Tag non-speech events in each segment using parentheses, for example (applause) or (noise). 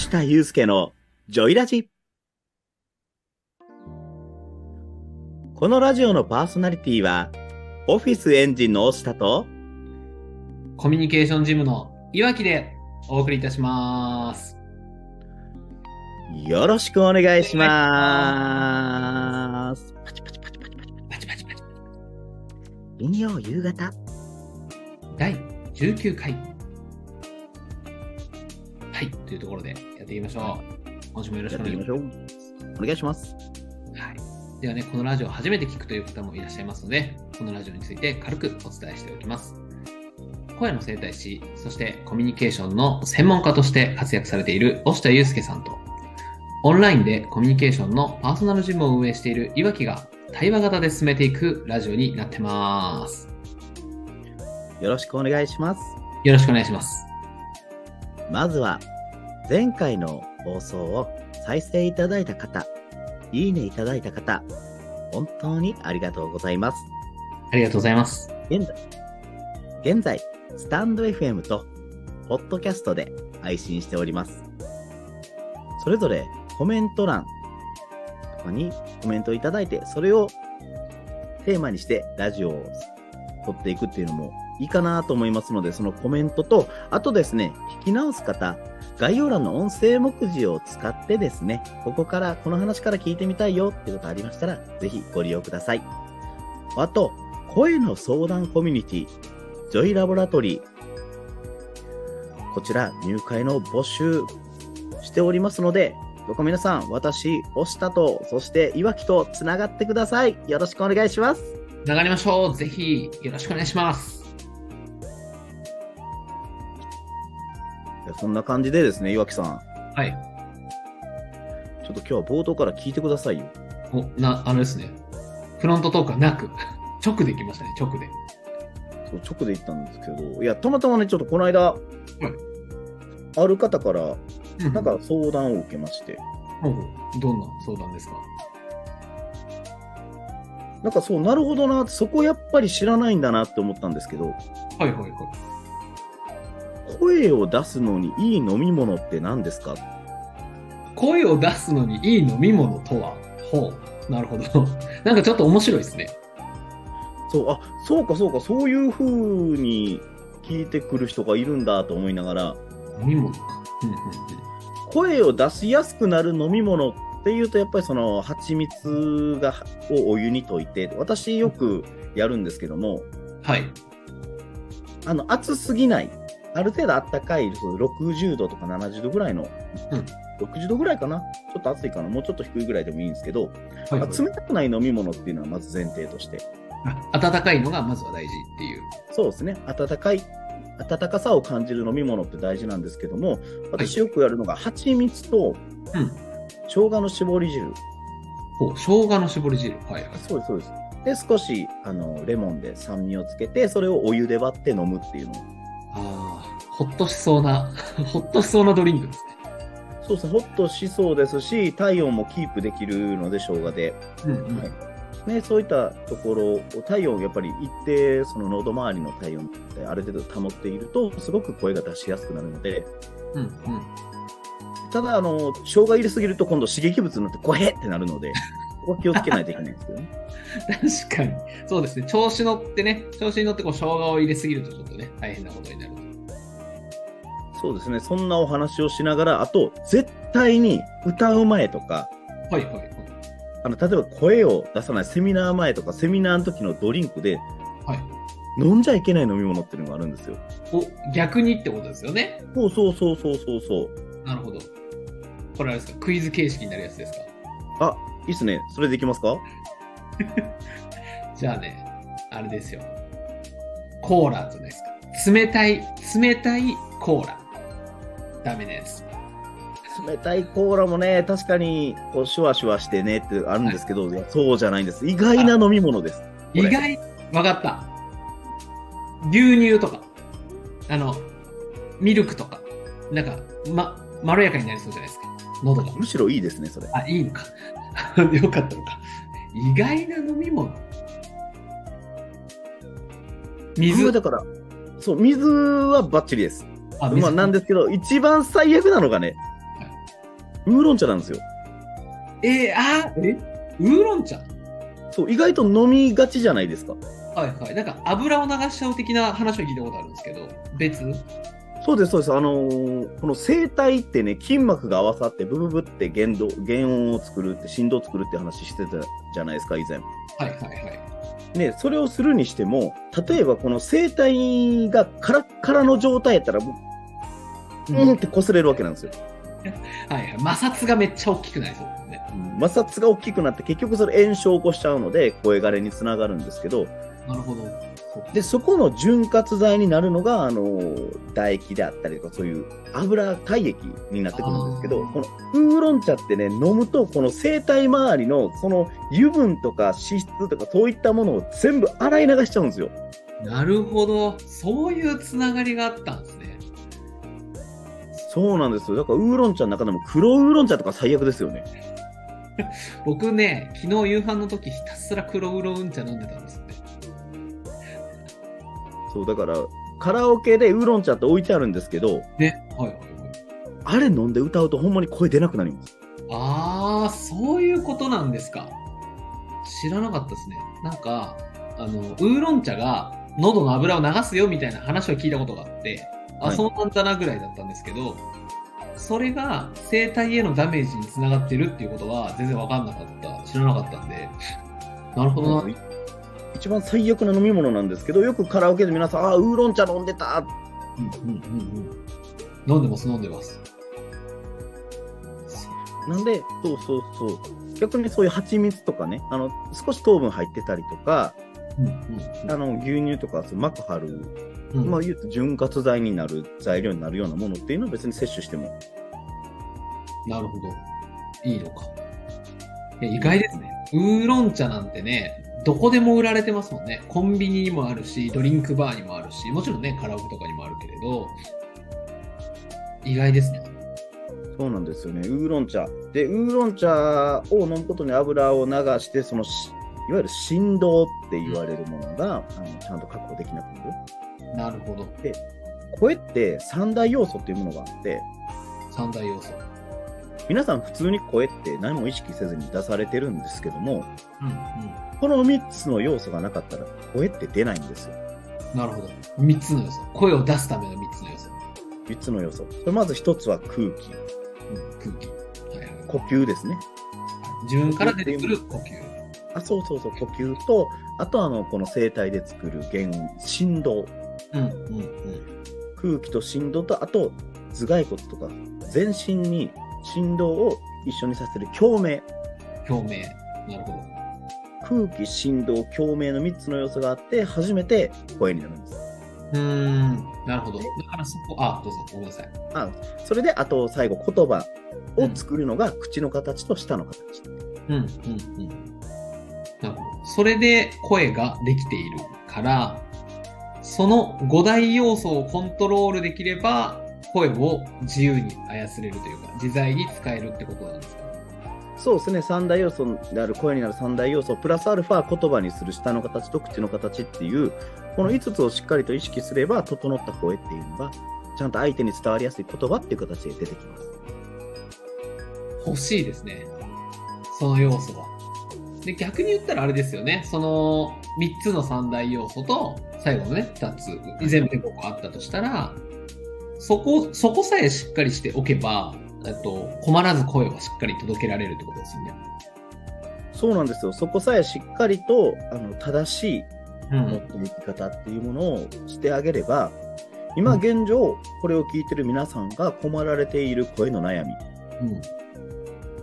押田祐介のジョイラジ。このラジオのパーソナリティは、オフィスエンジンの押田と、コミュニケーションジムの岩木でお送りいたします。よろしくお願いします。パチパチパチパチパチパチパチパチ。金曜夕方。第19回。はい、というところでやっていきましょう。今週もよろしやくお願いしまっていきましょう。お願いします。す。はい。ではね、このラジオを初めて聞くという方もいらっしゃいますので、このラジオについて軽くお伝えしておきます。声の整体師、そしてコミュニケーションの専門家として活躍されている押田祐介さんと、オンラインでコミュニケーションのパーソナルジムを運営している岩木が対話型で進めていくラジオになってます。よろしくお願いします。よろしくお願いします。まずは、前回の放送を再生いただいた方、いいねいただいた方、本当にありがとうございます。ありがとうございます。現在、現在、スタンド FM と、ポッドキャストで配信しております。それぞれコメント欄とかにコメントいただいて、それをテーマにしてラジオを撮っていくっていうのもいいかなと思いますので、そのコメントと、あとですね、聞き直す方、概要欄の音声目次を使ってですね、ここから、この話から聞いてみたいよってことありましたら、ぜひご利用ください。あと、声の相談コミュニティ、ジョイラボラトリー。こちら、入会の募集しておりますので、どうか皆さん、私、押したと、そして、いわきとつながってください。よろしくお願いします。つながりましょう。ぜひよろしくお願いします。そんな感じでですね、岩木さん。はい。ちょっと今日は冒頭から聞いてくださいよ。お、な、あれですね。フロントトークはなく、(laughs) 直できましたね、直で。そう直で言ったんですけど、いや、たまたまね、ちょっとこの間、ある方から、なんか相談を受けまして、ほうほうどんな相談ですか？なんかそう、なるほどな、そこやっぱり知らないんだなって思ったんですけど、はいはいはい。声を出すのにいい飲み物って何ですか？声を出すのにいい飲み物とは？ほう。なるほど。(laughs) なんかちょっと面白いですね。そう、あ、そうかそうか、そういう風に聞いてくる人がいるんだと思いながら、飲み物か。うんうん声を出しやすくなる飲み物っていうと、やっぱりその蜂蜜がをお湯に溶いて、私よくやるんですけども、うん。はい。あの、熱すぎない。ある程度あったかい、そう60度とか70度ぐらいの、うん60度ぐらいかな？ちょっと暑いかな？もうちょっと低いぐらいでもいいんですけど、はい、まあ冷たくない飲み物っていうのはまず前提として。あ温かいのがまずは大事っていう。そうですね。温かい、温かさを感じる飲み物って大事なんですけども、私よくやるのが、蜂蜜と、うん生姜の絞り汁。ほう、生姜の絞り汁。はいはい。そうです、そうです。で、少し、あの、レモンで酸味をつけて、それをお湯で割って飲むっていうのを。ああ、ほっとしそうな、(laughs) ほっとしそうなドリンクですね。そうですね、ほっとしそうですし、体温もキープできるので、生姜で。うんうん。はいね、そういったところを、体温をやっぱり一定、その喉周りの体温ってある程度保っていると、すごく声が出しやすくなるので、うんうん。ただ、あの、生姜入れすぎると今度刺激物になって、こへってなるので、ここは気をつけないといけないんですけどね。(laughs) 確かに。そうですね。調子乗ってね、調子に乗ってこう生姜を入れすぎるとちょっとね、大変なことになる。そうですね、そんなお話をしながら、あと、絶対に歌う前とか、はいはいはい。あの、例えば声を出さないセミナー前とか、セミナーの時のドリンクで、はい。飲んじゃいけない飲み物っていうのがあるんですよ。お、逆にってことですよね？そうそうそうそうそうそう。なるほど。これあれですか？クイズ形式になるやつですか？あ、いいっすね。それでいきますか？(laughs) じゃあね、あれですよ。コーラじゃないですか？冷たい、冷たいコーラ。ダメなやつ。冷たいコーラもね、確かに、こう、シュワシュワしてねってあるんですけど、いやそうじゃないんです。意外な飲み物です。意外、わかった。牛乳とか、あの、ミルクとか、なんか、ま、まろやかになりそうじゃないですか。喉が。むしろいいですね、それ。あ、いいのか。(laughs) よかったのか。意外な飲み物。水水だから、そう、水はバッチリです。あまあ、なんですけど、一番最悪なのがね、ウーロン茶なんですよ。えー、あーえ？ウーロン茶？そう、意外と飲みがちじゃないですか。はいはい。なんか油を流しちゃう的な話を聞いたことあるんですけど、別？そうです、そうです。あのーこの声帯ってね、筋膜が合わさって、ブブブって弦動、弦音を作るって、振動を作るって話してたじゃないですか、以前。はいはいはい。ね、それをするにしても、例えばこの声帯がカラッカラの状態やったら、もう、うんって擦れるわけなんですよ。はいはい。摩擦がめっちゃ大きくなりそうですね。摩擦が大きくなって、結局それ炎症を起こしちゃうので、声枯れにつながるんですけど、なるほど。で、そこの潤滑剤になるのが、あの、唾液であったりとか、そういう油、体液になってくるんですけどこのウーロン茶ってね、飲むと、この声帯周りの、その油分とか脂質とか、そういったものを全部洗い流しちゃうんですよ。なるほど。そういうつながりがあったんですね。そうなんですよ。だから、ウーロン茶の中でも黒ウーロン茶とか最悪ですよね。(laughs) 僕ね、昨日夕飯の時ひたすら黒ウーロン茶飲んでたんですって。そう、だから、カラオケでウーロン茶って置いてあるんですけど、ね。はいはいはい。あれ飲んで歌うとほんまに声出なくなります。ああ、そういうことなんですか。知らなかったですね。なんか、あの、ウーロン茶が喉の油を流すよみたいな話を聞いたことがあって、あ、はいそうなんだなぐらいだったんですけど、それが声帯へのダメージにつながってるっていうことは全然わかんなかった、知らなかったんで、なるほどな。一番最悪な飲み物なんですけど、よくカラオケで皆さん、ああ、ウーロン茶飲んでたうんうんうんうん。飲んでます、飲んでます。なんで、そうそうそう。逆にそういう蜂蜜とかね、あの、少し糖分入ってたりとか、うんうんあの、牛乳とか、膜張る、うんうんまあ言うと潤滑剤になる材料になるようなものっていうのを別に摂取しても。なるほど。いいのか。意外ですね。ウーロン茶なんてね、どこでも売られてますもんね。コンビニにもあるし、ドリンクバーにもあるし、もちろんね、カラオケとかにもあるけれど、意外ですね。そうなんですよね。ウーロン茶。で、ウーロン茶を飲むことに油を流して、そのし、いわゆる振動って言われるものが、あのちゃんと確保できなくなる。なるほど。声って三大要素っていうものがあって、三大要素。皆さん普通に声って何も意識せずに出されてるんですけども、うんうん。この3つの要素がなかったら声って出ないんですよ。なるほど。三つの要素。声を出すための三つの要素。3つの要素。まず1つは空気、うん、空気。はいはい。呼吸ですね。自分から出てくる呼吸。あ、そうそうそう、呼吸と、あとあの、この声帯で作る弦音、振動。うんうんうん。空気と振動と、あと頭蓋骨とか全身に振動を一緒にさせる共鳴。表明。なるほど。空気、振動、共鳴の3つの要素があって、初めて声になるんです。うーん。なるほど。だからそこ、あ、どうぞ、ごめんなさい。あそれで、あと最後、言葉を作るのが口の形と舌の形。うん、うん、うん。なるほど。それで声ができているから、その5大要素をコントロールできれば、声を自由に操れるというか、自在に使えるってことなんですか？そうですね、三大要素である声になる三大要素、プラスアルファ言葉にする舌の形と口の形っていう、この5つをしっかりと意識すれば、整った声っていうのが、ちゃんと相手に伝わりやすい言葉っていう形で出てきます。欲しいですね。その要素は。で、逆に言ったらあれですよね。その3つの三大要素と、最後のね、2つ、全部で5個あったとしたら、そこ、そこさえしっかりしておけば、えっと、困らず声はしっかり届けられるってことですよね。そうなんですよ。そこさえしっかりと、あの、正しいうん持っていき方っていうものをしてあげれば、今現状、これを聞いてる皆さんが困られている声の悩み、うん。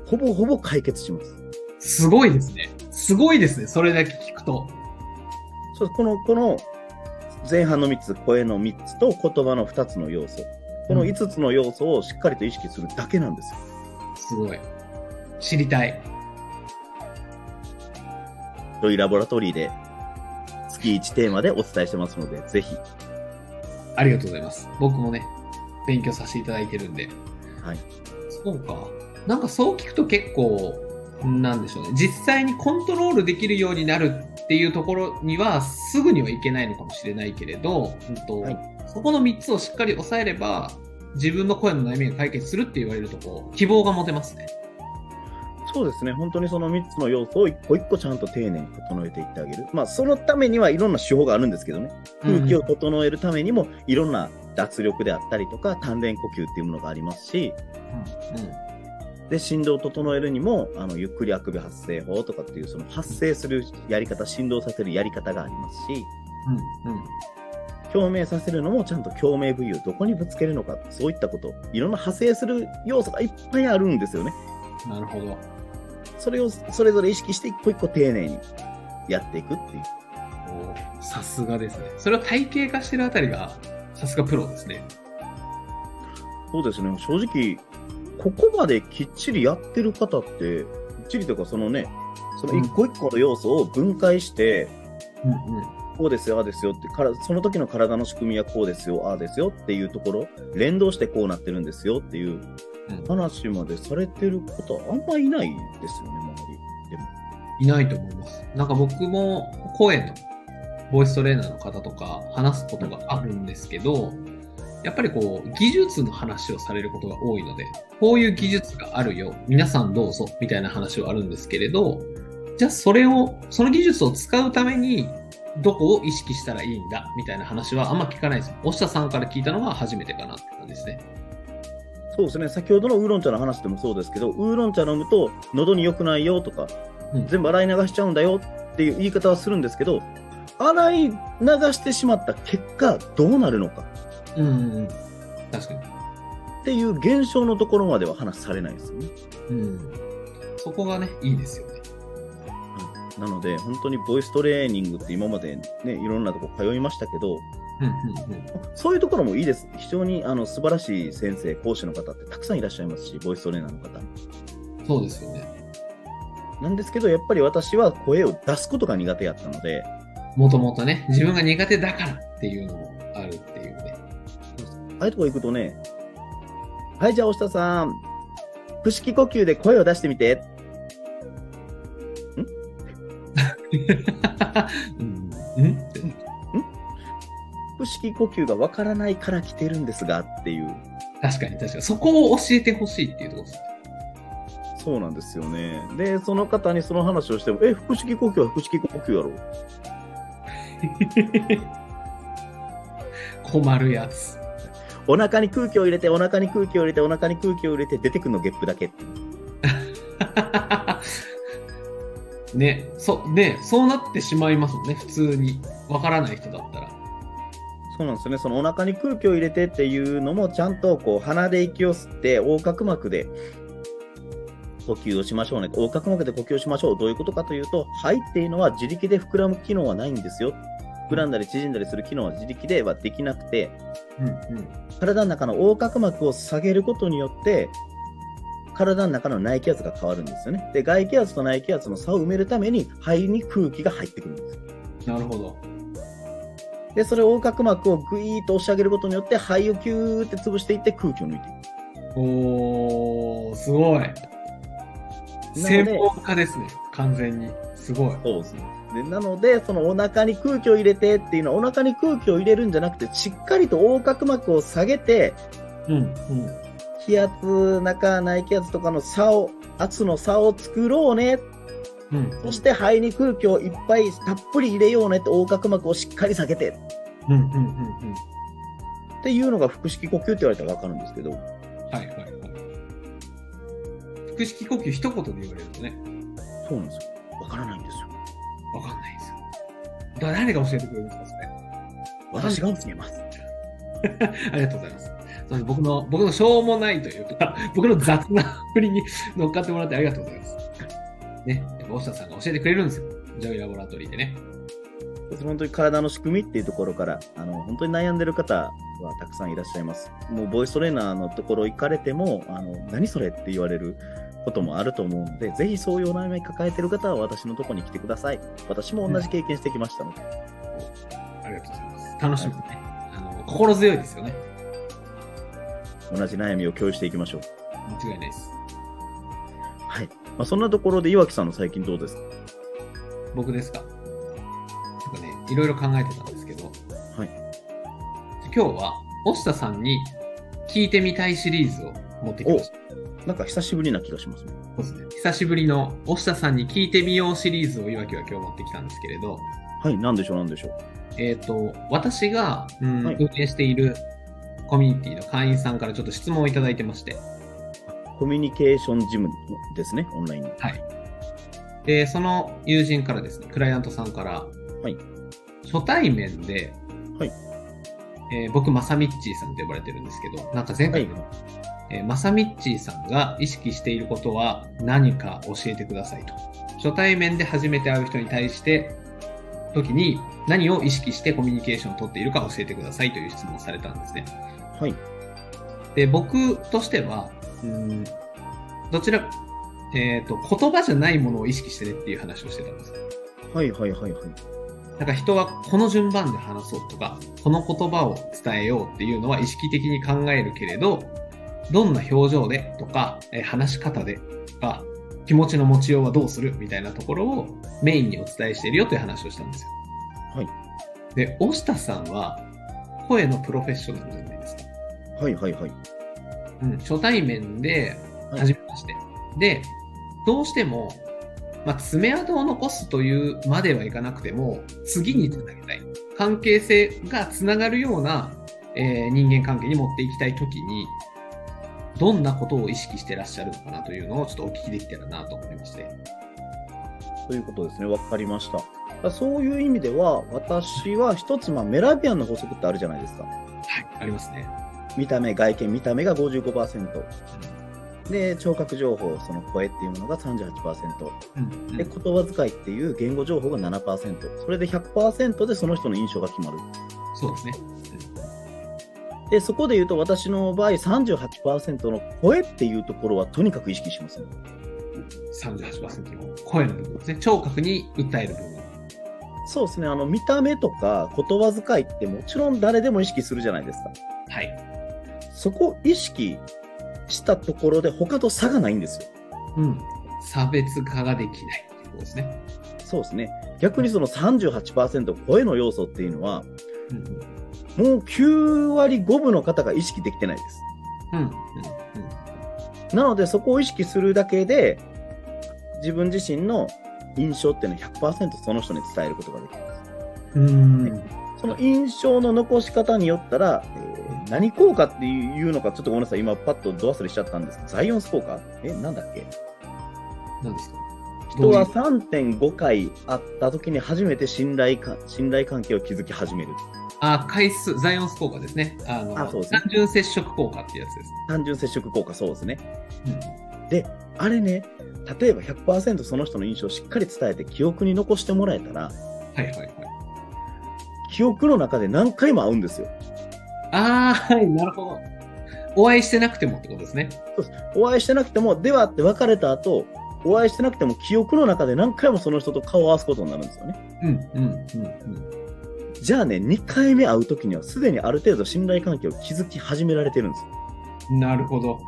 ほぼほぼ解決します。すごいですね。すごいですね。それだけ聞くと。そうこの、この前半の3つ、声の3つと言葉の2つの要素、この5つの要素をしっかりと意識するだけなんですよ。すごい。知りたい。というラボラトリーで月1テーマでお伝えしてますので、ぜひ。ありがとうございます。僕もね、勉強させていただいてるんで。はい。そうか。なんかそう聞くと結構、なんでしょうね。実際にコントロールできるようになるっていうところには、すぐにはいけないのかもしれないけれど、うんとはいそこの3つをしっかり抑えれば、自分の声の悩みが解決するって言われるとこう希望が持てますね。そうですね。本当にその3つの要素を一個一個ちゃんと丁寧に整えていってあげる。まあ、そのためにはいろんな手法があるんですけどね。空気を整えるためにも、いろんな脱力であったりとか、丹田呼吸っていうものがありますし、うんうんで、振動を整えるにも、あの、ゆっくりあくび発声法とかっていう、その発声するやり方、振動させるやり方がありますし、うんうん共鳴させるのもちゃんと共鳴部位をどこにぶつけるのか、そういったこと、いろんな派生する要素がいっぱいあるんですよね。なるほど。それをそれぞれ意識して一個一個丁寧にやっていくっていう。おさすがですね。それを体系化してるあたりが、さすがプロですね。そうですね、正直、ここまできっちりやってる方って、きっちりというか、そのね、その一個一個の要素を分解して、うんうん。こうですよ、ああですよってから、その時の体の仕組みはこうですよ、ああですよっていうところ、連動してこうなってるんですよっていううん話までされてる方はあんまいないですよね、周り。でも。いないと思います。なんか僕も声のボイストレーナーの方とか話すことがあるんですけど、やっぱりこう技術の話をされることが多いので、こういう技術があるよ、皆さんどうぞみたいな話はあるんですけれど、じゃあそれを、その技術を使うためにどこを意識したらいいんだみたいな話はあんま聞かないです。押下さんから聞いたのが初めてかなって感じですね。そうですね、先ほどのウーロン茶の話でもそうですけど、ウーロン茶飲むと喉に良くないよとか、うん全部洗い流しちゃうんだよっていう言い方はするんですけど、洗い流してしまった結果、どうなるのかうんうんうん。確かに。っていう現象のところまでは話されないですよね。うん。そこがね、いいですよね。なので、本当にボイストレーニングって今までね、いろんなとこ通いましたけど、うんうんうん。そういうところもいいです。非常にあの素晴らしい先生、講師の方ってたくさんいらっしゃいますし、ボイストレーナーの方。そうですよね。なんですけど、やっぱり私は声を出すことが苦手やったので、もともとね、自分が苦手だからっていうのもある。ああいうとこ行くとね、はい、じゃあ、押下さん、腹式呼吸で声を出してみて。(laughs) うん？うんって腹式呼吸がわからないから来てるんですがっていう。確かに確かに。そこを教えてほしいっていうところです。そうなんですよね。で、その方にその話をしても、え、腹式呼吸は腹式呼吸やろ？(laughs) 困るやつ。お腹に空気を入れて、お腹に空気を入れて、お腹に空気を入れて、出てくるのゲップだけ。(laughs) ね、そ、ね、そうなってしまいますもんね、普通に。わからない人だったら。そうなんですよね。そのお腹に空気を入れてっていうのも、ちゃんとこう鼻で息を吸って、横隔膜で呼吸をしましょうね。横隔膜で呼吸をしましょう。どういうことかというと、肺っていうのは自力で膨らむ機能はないんですよ。膨らんだり縮んだりする機能は自力ではできなくて、うんうん。体の中の横隔膜を下げることによって、体の中の内気圧が変わるんですよね。で、外気圧と内気圧の差を埋めるために、肺に空気が入ってくるんですよ。なるほど。で、それを横隔膜をぐいーっと押し上げることによって、肺をキューって潰していって空気を抜いていく。おー、すごい。専門家ですね、完全に。すごい。そうですね。でなので、そのお腹に空気を入れてっていうのは、お腹に空気を入れるんじゃなくて、しっかりと横隔膜を下げて、うん、うん。気圧、中、内気圧とかの差を、圧の差を作ろうね。うん、そして肺に空気をいっぱいたっぷり入れようねって横隔膜をしっかり下げてうん、うん、うん、うん。っていうのが腹式呼吸って言われたらわかるんですけど、はいはいはい。腹式呼吸一言で言われるとね、そうなんですよ。わからないんですよ。わかんないんですよ。だ誰が教えてくれるんですか、それ。私が教えます。(laughs) ありがとうございます。そうです僕の、僕のしょうもないというか、(laughs) 僕の雑な振りに乗っかってもらってありがとうございます。ね、大下さんが教えてくれるんですよ。ジョイラボラトリーでね。本当に体の仕組みっていうところから、あの、本当に悩んでる方はたくさんいらっしゃいます。もう、ボイストレーナーのところ行かれても、あの、何それって言われることもあると思うので、ぜひそういうお悩み抱えてる方は私のところに来てください。私も同じ経験してきましたので。ありがとうございます。楽しみね。あの、心強いですよね。同じ悩みを共有していきましょう。間違いないです。はい。まあ、そんなところで岩木さんの最近どうですか？僕ですか？なんかね、いろいろ考えてたんですけど、はい。今日は、押下さんに聞いてみたいシリーズを持ってきました。なんか久しぶりな気がしますね。そうですね。久しぶりの、押下さんに聞いてみようシリーズをいわきは今日持ってきたんですけれど、はい、なんでしょう、なんでしょう。えっ、と、私が、うんはい運営しているコミュニティの会員さんからちょっと質問をいただいてまして、コミュニケーションジムですね、オンラインの。はい。で、その友人からですね、クライアントさんから、はい初対面で、はいえー僕、まさみっちーさんと呼ばれてるんですけど、なんか前回、はいえーまさみっちーさんが意識していることは何か教えてくださいと。初対面で初めて会う人に対して、時に何を意識してコミュニケーションを取っているか教えてくださいという質問をされたんですね。はい。で、僕としては、うん、どちら、えっ、と、言葉じゃないものを意識してねっていう話をしてたんです。はいはいはいはい。なんか人はこの順番で話そうとか、この言葉を伝えようっていうのは意識的に考えるけれど、どんな表情でとか、えー話し方でとか、気持ちの持ちようはどうするみたいなところをメインにお伝えしているよという話をしたんですよ。はい。で、押下さんは声のプロフェッショナルじゃないですか。はいはいはい。うん、初対面で、はい初めまして。で、どうしても、まあ、爪痕を残すというまではいかなくても、次につなげたい。関係性がつながるような、えー人間関係に持っていきたいときに、どんなことを意識してらっしゃるのかなというのをちょっとお聞きできたらなと思いまして。ということですね。わかりました。そういう意味では、私は一つ、まあ、メラビアンの法則ってあるじゃないですか。はい、ありますね。見た目、外見、見た目が55%。で、聴覚情報、その声っていうものが38%。うんうんで、言葉遣いっていう言語情報が7%。それで100%でその人の印象が決まる。そうですね。で、そこで言うと私の場合38%の声っていうところはとにかく意識しますね。38%の声の部分ですね。聴覚に訴える部分。そうですね。あの、見た目とか言葉遣いってもちろん誰でも意識するじゃないですか。はい。そこを意識したところで他と差がないんですよ。うん。差別化ができないっていうことですね。そうですね。逆にその38%声の要素っていうのは、うんもう9割5分の方が意識できてないです。うん。うん。なのでそこを意識するだけで、自分自身の印象っていうのは100%その人に伝えることができます。うん。うん。その印象の残し方によったら、えー何効果っていうのか、ちょっとごめんなさい、今パッとド忘れしちゃったんですけど、ザイオンス効果？え、なんだっけ？何ですか？人は3.5回会った時に初めて信頼か信頼関係を築き始める。あ、回数、ザイオンス効果ですね。あの、あそうですね単純接触効果っていうやつです。単純接触効果、そうですね。うん。で、あれね、例えば100%その人の印象をしっかり伝えて記憶に残してもらえたら、はいはいはい。記憶の中で何回も会うんですよ。ああ、はい、なるほど。お会いしてなくてもってことですね。お会いしてなくても、ではって別れた後、お会いしてなくても記憶の中で何回もその人と顔を合わすことになるんですよね。うん、うん、うん、じゃあね、2回目会う時にはすでにある程度信頼関係を築き始められてるんです。なるほど。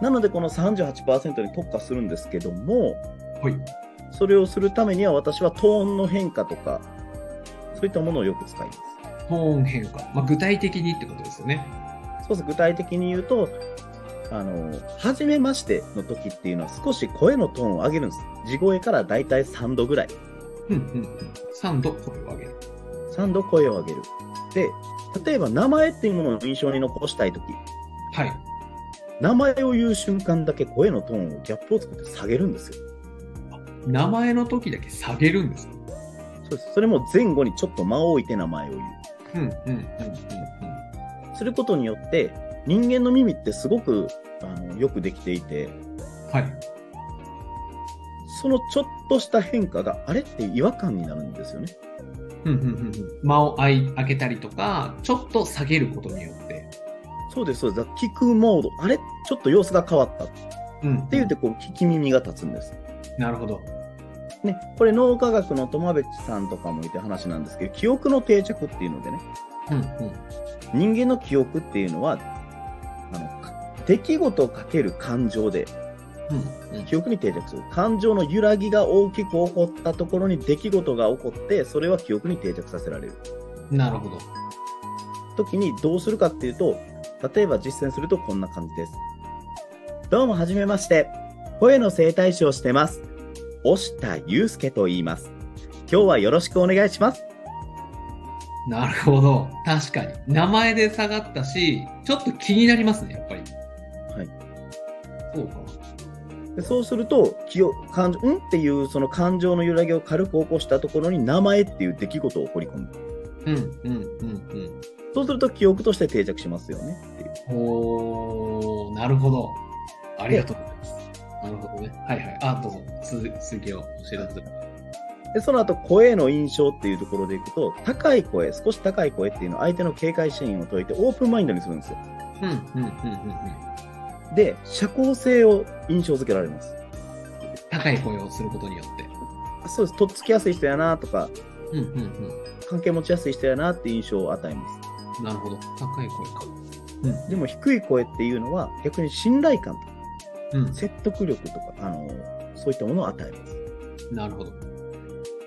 なのでこの38%に特化するんですけども、はい。それをするためには私はトーンの変化とか、そういったものをよく使います。トーン変化。まあ、具体的にってことですよね。そうです。具体的に言うと、あの、初めましての時っていうのは少し声のトーンを上げるんです。地声からだいたい3度ぐらい。うん、うん、うん。3度声を上げる。3度声を上げる。で、例えば名前っていうものを印象に残したい時、はい。名前を言う瞬間だけ声のトーンをギャップを作って下げるんですよ。名前の時だけ下げるんですか？そうです。それも前後にちょっと間を置いて名前を言う。うん、うん、うん、うん、うん。することによって、人間の耳ってすごくあのよくできていて、はい。そのちょっとした変化があれって違和感になるんですよね。うん、うん。間を開い開けたりとか、ちょっと下げることによって。そうです、そうです。聞くモード、あれ？ちょっと様子が変わったっうん。て言って、こう、聞き耳が立つんです。なるほど。ね、これ脳科学の友部さんとかもいて話なんですけど、記憶の定着っていうのでね、うん、うん。人間の記憶っていうのは、あの、出来事をかける感情でうん、うん。記憶に定着する。感情の揺らぎが大きく起こったところに出来事が起こって、それは記憶に定着させられる。なるほど。時にどうするかっていうと、例えば実践するとこんな感じです。どうもはじめまして。声の整体師をしてます。押田祐介と言います。今日はよろしくお願いします。なるほど。確かに。名前で下がったし、ちょっと気になりますね、やっぱり。はい。そうか。でそうすると、気を感情、んっていうその感情の揺らぎを軽く起こしたところに名前っていう出来事を起こり込む。うん、うん、うん、そうすると記憶として定着しますよねっていう。うん。おー、なるほど。ありがとうございます。なるほどね。はいはい。あ、どうぞ。続続きを教えてください。で、その後、声の印象っていうところでいくと、高い声、少し高い声っていうのは相手の警戒シーンを解いてオープンマインドにするんですよ。うん、うん、うん、うん、うん。で、社交性を印象付けられます。高い声をすることによって。そうです。とっつきやすい人やなとか、うん、うん、うん。関係持ちやすい人やなって印象を与えます。なるほど。高い声か。でも低い声っていうのは逆に信頼感とかうん。説得力とか、あのそういったものを与えます。なるほど。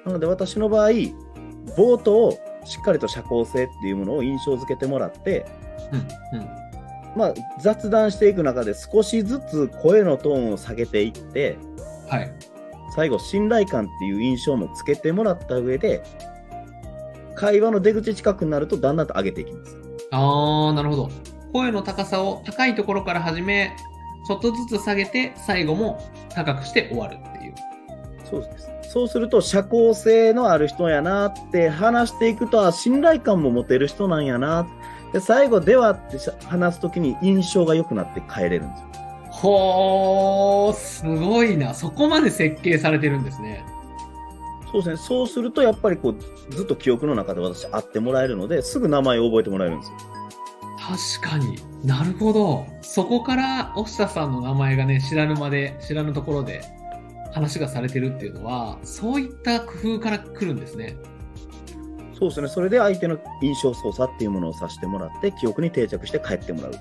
なので私の場合、冒頭、しっかりと社交性っていうものを印象付けてもらって、うん、うん。まあ、雑談していく中で少しずつ声のトーンを下げていって、はい。最後、信頼感っていう印象もつけてもらった上で、会話の出口近くになるとだんだんと上げていきます。あー、なるほど。声の高さを高いところから始め、ちょっとずつ下げて、最後も高くして終わるっていう。そうです。そうすると、社交性のある人やなって話していくと、あ信頼感も持てる人なんやな。で、最後、ではって話すときに印象が良くなって帰れるんですよ。ほー、すごいな。そこまで設計されてるんですね。そうですね。そうすると、やっぱりこう、ずっと記憶の中で私会ってもらえるので、すぐ名前を覚えてもらえるんですよ。確かになるほど。そこから、押田さんの名前がね、知らぬ間で、知らぬところで話がされてるっていうのは、そういった工夫から来るんですね。そうですね。それで相手の印象操作っていうものをさせてもらって、記憶に定着して帰ってもらう。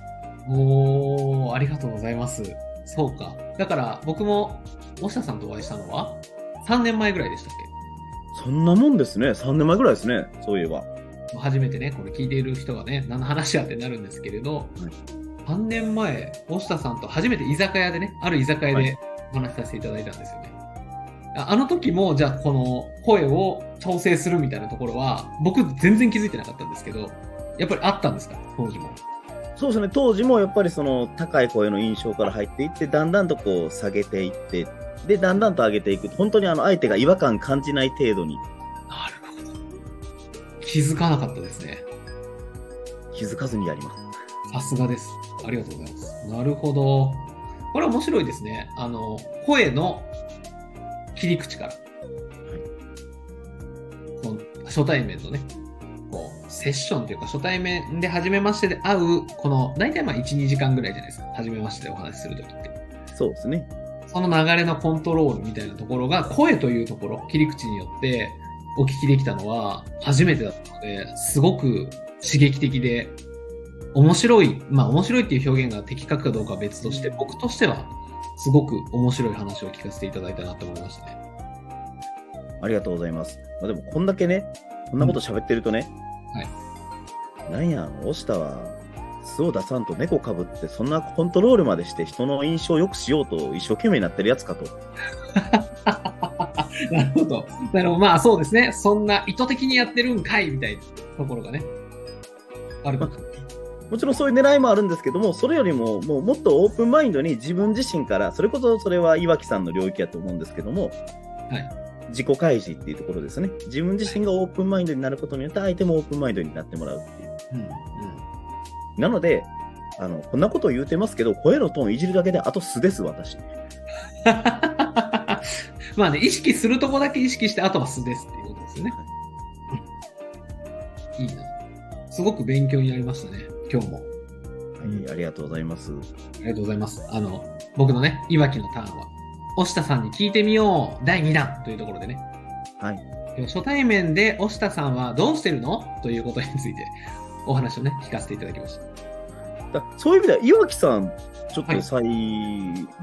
おー、ありがとうございます。そうか。だから、僕も、押田さんとお会いしたのは、3年前ぐらいでしたっそんなもんですね。3年前ぐらいですね。そういえば。け初めてね、これ聞いている人がね、何の話やってなるんですけれど、3年前、押田さんと初めて居酒屋でね、ある居酒屋はでお話しさせていただいたんですよね。ああの時も、じゃあこの声を調整するみたいなところは、僕全然気づいてなかったんですけど、やっぱりあったんですか？当時も。そうですね。当時もやっぱりその高い声の印象から入っていって、だんだんとこう下げていって、で、だんだんと上げていく。本当にあの相手が違和感感じない程度になるほど。気づかなかったですね。気づかずにやります。さすがです。ありがとうございます。なるほど。これ面白いですね。あの、声の切り口から。初対面のね、こう、セッションというか初対面で初めましてで会う、この、大体まあ1、2時間ぐらいじゃないですか。初めましてでお話しするときって。そうですね。その流れのコントロールみたいなところが、声というところ、切り口によってお聞きできたのは初めてだったので、すごく刺激的で、面白い、まあ面白いっていう表現が的確かどうかは別として、僕としてはすごく面白い話を聞かせていただいたなと思いましたね。ありがとうございます。まあ、でもこんだけね、こんなこと喋ってるとね、はい。なんや、押したは、巣を出さんと猫かぶって、そんなコントロールまでして人の印象を良くしようと一生懸命になってるやつかと。(laughs) なるほど。なるほど。まあそうですね。そんな意図的にやってるんかいみたいなところがね。あるかも。もちろんそういう狙いもあるんですけども、それよりも、もうもっとオープンマインドに自分自身から、それこそそれは岩木さんの領域やと思うんですけども、はい。自己開示っていうところですね。自分自身がオープンマインドになることによって、相手もオープンマインドになってもらうっていう。うん。うん。なので、あの、こんなことを言うてますけど、声のトーンいじるだけで、あと素です、私。(laughs) まあね、意識するとこだけ意識して、あとは素ですっていうことですよね。(laughs) いいな。すごく勉強になりましたね、今日も。はい、ありがとうございます。ありがとうございます。あの、僕のね、いわきのターンは、押田さんに聞いてみよう第2弾というところでね、はい。初対面で押田さんはどうしてるのということについてお話をね、聞かせていただきました。だそういう意味では、岩木さん、ちょっはいと再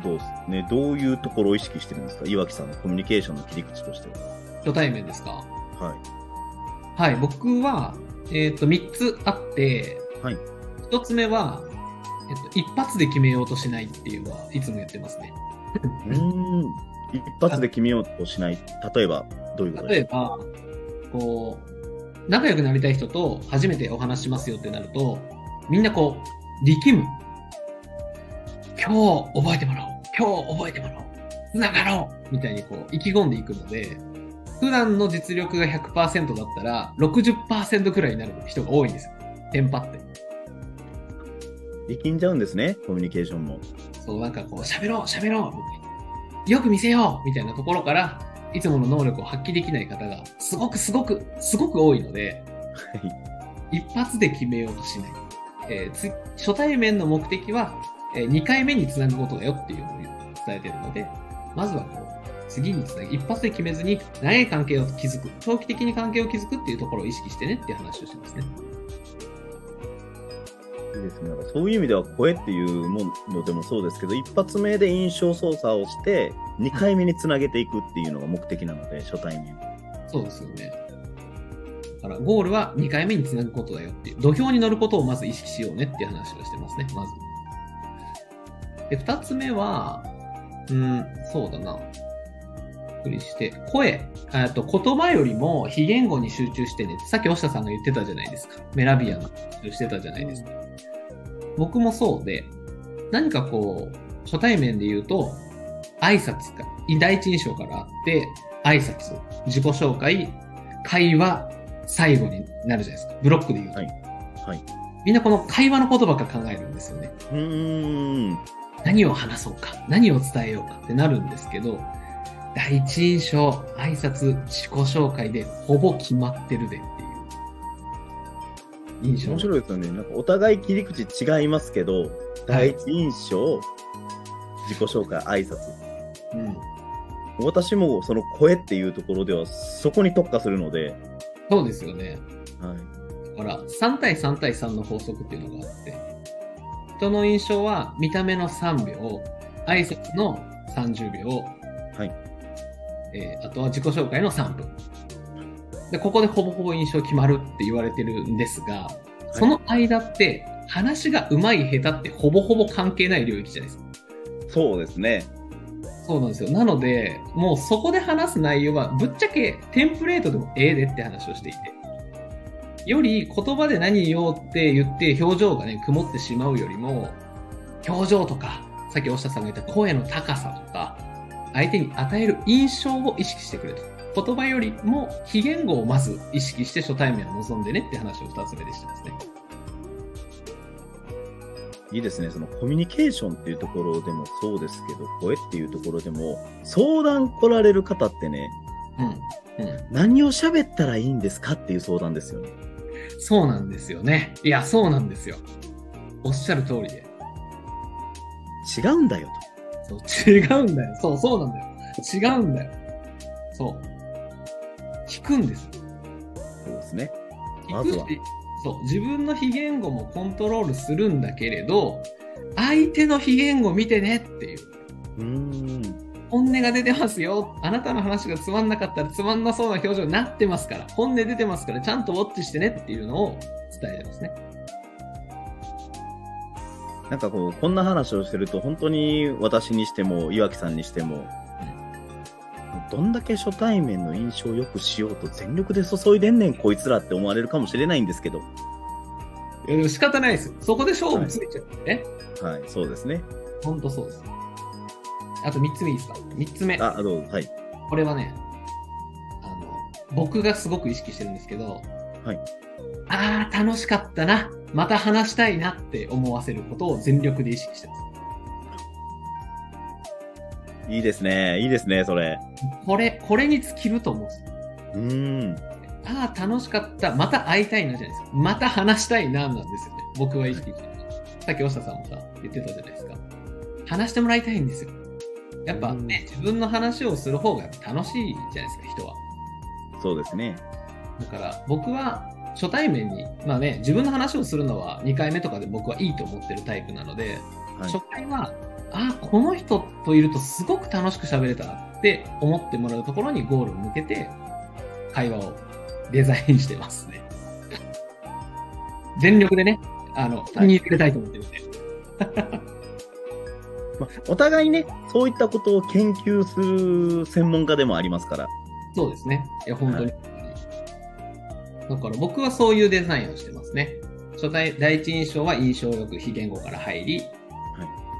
度ですね、どういうところを意識してるんですか？岩木さんのコミュニケーションの切り口として初対面ですか？は。はい。はい、僕は、えっ、と、3つあって、はい。1つ目は、えっと、一発で決めようとしないっていうのはいつも言ってますね。うん。一発で決めようとしない。例えば、どういうことですか？例えば、こう、仲良くなりたい人と初めてお話ししますよってなると、みんなこう、力む。今日覚えてもらおう。今日覚えてもらおう。つながろうみたいにこう、意気込んでいくので、普段の実力が100%だったら、60%くらいになる人が多いんですよ。テンパって。力んじゃうんですね、コミュニケーションも。そう、なんかこう、喋ろう、喋ろう。よく見せようみたいなところから、いつもの能力を発揮できない方が、すごくすごく、すごく多いので、一発で決めようとしない。えーつ初対面の目的は、え2回目につなぐことだよっていうのを伝えてるので、まずはこう、次につなぎ、一発で決めずに、長い関係を築く、長期的に関係を築くっていうところを意識してねっていう話をしてますね。いいですね。そういう意味では声っていうものでもそうですけど、一発目で印象操作をして、二回目につなげていくっていうのが目的なので、初対面。そうですよね。だから、ゴールは2回目につなぐことだよっていう、土俵に乗ることをまず意識しようねっていう話をしてますね、まず。で、2つ目は、うん、そうだな。びっくりして、声、えっと言葉よりも非言語に集中してね、さっき押下さんが言ってたじゃないですか。メラビアの話をしてたじゃないですか。僕もそうで、何かこう、初対面で言うと、挨拶か、第一印象からあって、挨拶、自己紹介、会話、最後になるじゃないですか。ブロックで言うと。はいはい。みんなこの会話の言葉から考えるんですよね。うーん。何を話そうか、何を伝えようかってなるんですけど、第一印象、挨拶、自己紹介でほぼ決まってるでっ印象。面白いですよね。なんかお互い切り口違いますけど、第一印象、自己紹介、挨拶。うん。私もその声っていうところではそこに特化するので、そうですよね。はい。だから、3対3対3の法則っていうのがあって、人の印象は見た目の3秒、挨拶の30秒、はい。えーあとは自己紹介の3分。で、ここでほぼほぼ印象決まるって言われてるんですが、その間って、話が上手い下手ってほぼほぼ関係ない領域じゃないですか。そうですね。そうなんですよ。なので、もうそこで話す内容は、ぶっちゃけテンプレートでもええでって話をしていて。より言葉で何言おうって言って表情がね、曇ってしまうよりも、表情とか、さっき大下さんが言った声の高さとか、相手に与える印象を意識してくれと。言葉よりも非言語をまず意識して初対面を望んでねって話を二つ目でしたですね。いいですね。そのコミュニケーションっていうところでもそうですけど、声っていうところでも、相談来られる方ってね、うん。うん。何を喋ったらいいんですかっていう相談ですよね。そうなんですよね。いや、そうなんですよ。おっしゃる通りで。違うんだよそう、違うんだよ。そう、そうなんだよ。違うんだよ。そう。聞くんです。と。そうですね。聞くしまずは、そう、自分の非言語もコントロールするんだけれど、相手の非言語見てねっていう。うーん。本音が出てますよ。あなたの話がつまんなかったらつまんなそうな表情になってますから。本音出てますから、ちゃんとウォッチしてねっていうのを伝えてますね。なんかこう、こんな話をしてると、本当に私にしても、岩木さんにしても、どんだけ初対面の印象を良くしようと全力で注いでんねん、こいつらって思われるかもしれないんですけど。いや仕方ないですよ。そこで勝負ついちゃうね。はい、そうですね。ほんとそうです。あと3つ目いいですか ?3 つ目。あ、どうぞ、はい。これはね、あの、僕がすごく意識してるんですけど、はい。あー、楽しかったな。また話したいなって思わせることを全力で意識してます。いいですね。いいですね、それ。これ、これに尽きると思うんですよ。うーん。ああ、楽しかった。また会いたいなじゃないですか。また話したいななんですよね。僕は意識してる。さっき、大下さんもさ、言ってたじゃないですか。話してもらいたいんですよ。やっぱね、自分の話をする方が楽しいじゃないですか、人は。そうですね。だから、僕は初対面に、まあね、自分の話をするのは2回目とかで僕はいいと思ってるタイプなので、はい初回は、ああ、この人といるとすごく楽しく喋れたって思ってもらうところにゴールを向けて、会話をデザインしてますね。(laughs) 全力でね、あの、気に入れたいと思ってるんで。(laughs) まあ、お互いね、そういったことを研究する専門家でもありますから。そうですね。いや、本当に。だから僕はそういうデザインをしてますね。初対第一印象は印象よく非言語から入り、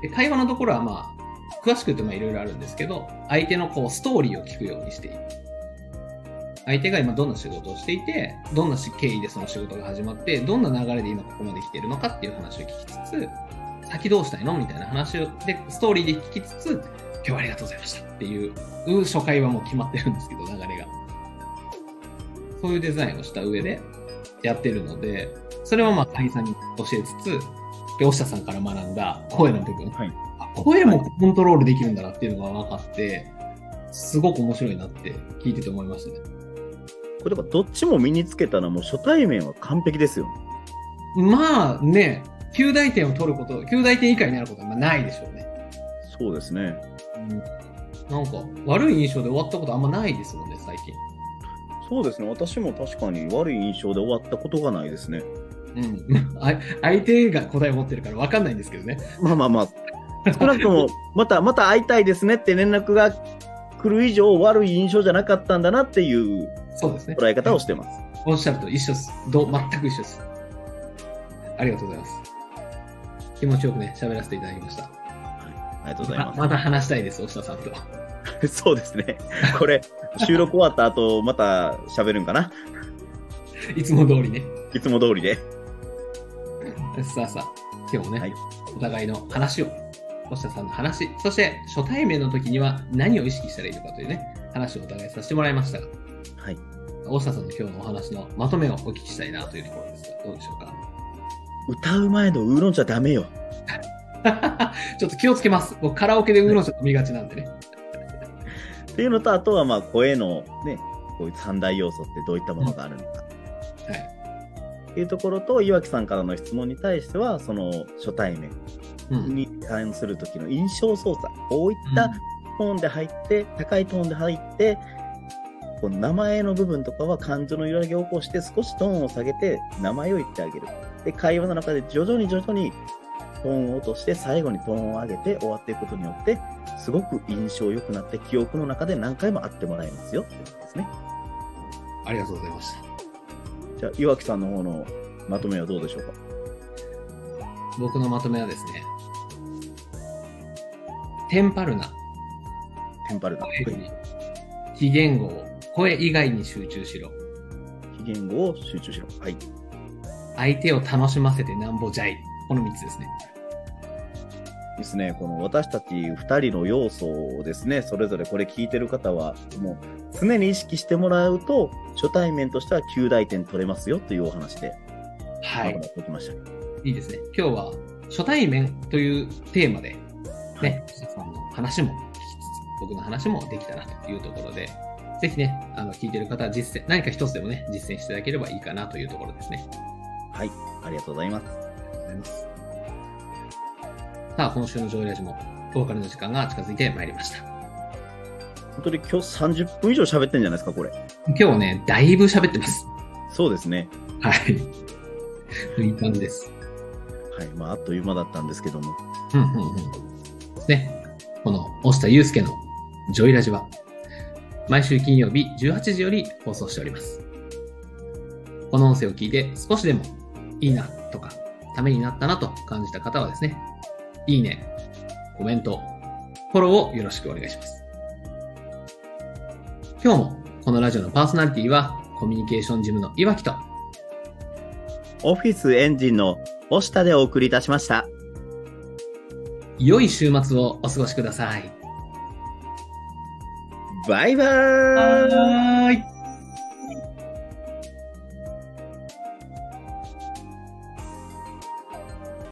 で会話のところはまあ、詳しく言ってもいろいろあるんですけど、相手のこうストーリーを聞くようにしている。相手が今どんな仕事をしていて、どんな経緯でその仕事が始まって、どんな流れで今ここまで来てるのかっていう話を聞きつつ、先どうしたいのみたいな話を、で、ストーリーで聞きつつ、今日はありがとうございましたっていう初回はもう決まってるんですけど、流れが。そういうデザインをした上でやってるので、それはまあ、会さんに教えつつ、大下さんから学んだ声の部分、はい、声もコントロールできるんだなっていうのが分かって、すごく面白いなって聞いてて思いましたね。これだからどっちも身につけたらもう初対面は完璧ですよ。まあね、9大点を取ること、9大点以下になることはないでしょうね。そうですね。うん、なんか悪い印象で終わったことあんまないですもんね、最近。そうですね。私も確かに悪い印象で終わったことがないですね。うん。相手が答え持ってるから分かんないんですけどね。まあまあまあ。少なくとも、また、また会いたいですねって連絡が来る以上、悪い印象じゃなかったんだなっていうそうですね。捉え方をしてます。おっしゃると一緒です。ど全く一緒です。ありがとうございます。気持ちよくね、喋らせていただきました。はい、ありがとうございます。また話したいです、押田さんと。(laughs) そうですね。これ、収録終わった後、また喋るんかな (laughs) いつも通りね。いつも通りで。さあさあ、今日もね、はい、お互いの話を、星田さんの話、そして初対面の時には何を意識したらいいのかというね、話をお互いさせてもらいましたが、はい。大下さんの今日のお話のまとめをお聞きしたいなというところですが、どうでしょうか？歌う前のウーロン茶ダメよ。(laughs) ちょっと気をつけます。僕カラオケでウーロン茶飲みがちなんでね。っていうのと、あとはまあ声のね、こういう三大要素ってどういったものがあるのか。はい。っていうところと、岩木さんからの質問に対しては、その初対面に関する時の印象操作、こういったトーンで入って、高いトーンで入って、この名前の部分とかは感情の揺らぎを起こして少しトーンを下げて名前を言ってあげる。で、会話の中で徐々に徐々にトーンを落として最後にトーンを上げて終わっていくことによって、すごく印象良くなって記憶の中で何回も会ってもらえますよってことですね。ありがとうございました。じゃあ、岩木さんの方のまとめはどうでしょうか？僕のまとめはですね、テンパるな。テンパるな。非言語を声以外に集中しろ。非言語を集中しろ。はい。相手を楽しませてなんぼじゃい。この3つですね。ですね、この私たち2人の要素をですね、それぞれこれ聞いてる方は、もう常に意識してもらうと、初対面としては9大点取れますよというお話で、はい。おきました、いいですね。今日は初対面というテーマで、ね、はい、さんの話も聞きつつ、僕の話もできたなというところで、ぜひね、あの、聞いてる方は実践、何か一つでもね、実践していただければいいかなというところですね。はい。ありがとうございます。ありがとうございます。さあ、今週の上映ラジも、お別れの時間が近づいてまいりました。本当に今日30分以上喋ってんじゃないですか、これ。今日ね、だいぶ喋ってます。そうですね。はい。いい感じです。はい。まあ、あっという間だったんですけども。うんうんうん。ね。この、押下祐介のジョイラジは、毎週金曜日18時より放送しております。この音声を聞いて少しでもいいなとか、ためになったなと感じた方はですね、いいね、コメント、フォローをよろしくお願いします。今日もこのラジオのパーソナリティはコミュニケーションジムの岩木とオフィスエンジンの押下でお送りいたしました。良い週末をお過ごしください。バイバーイ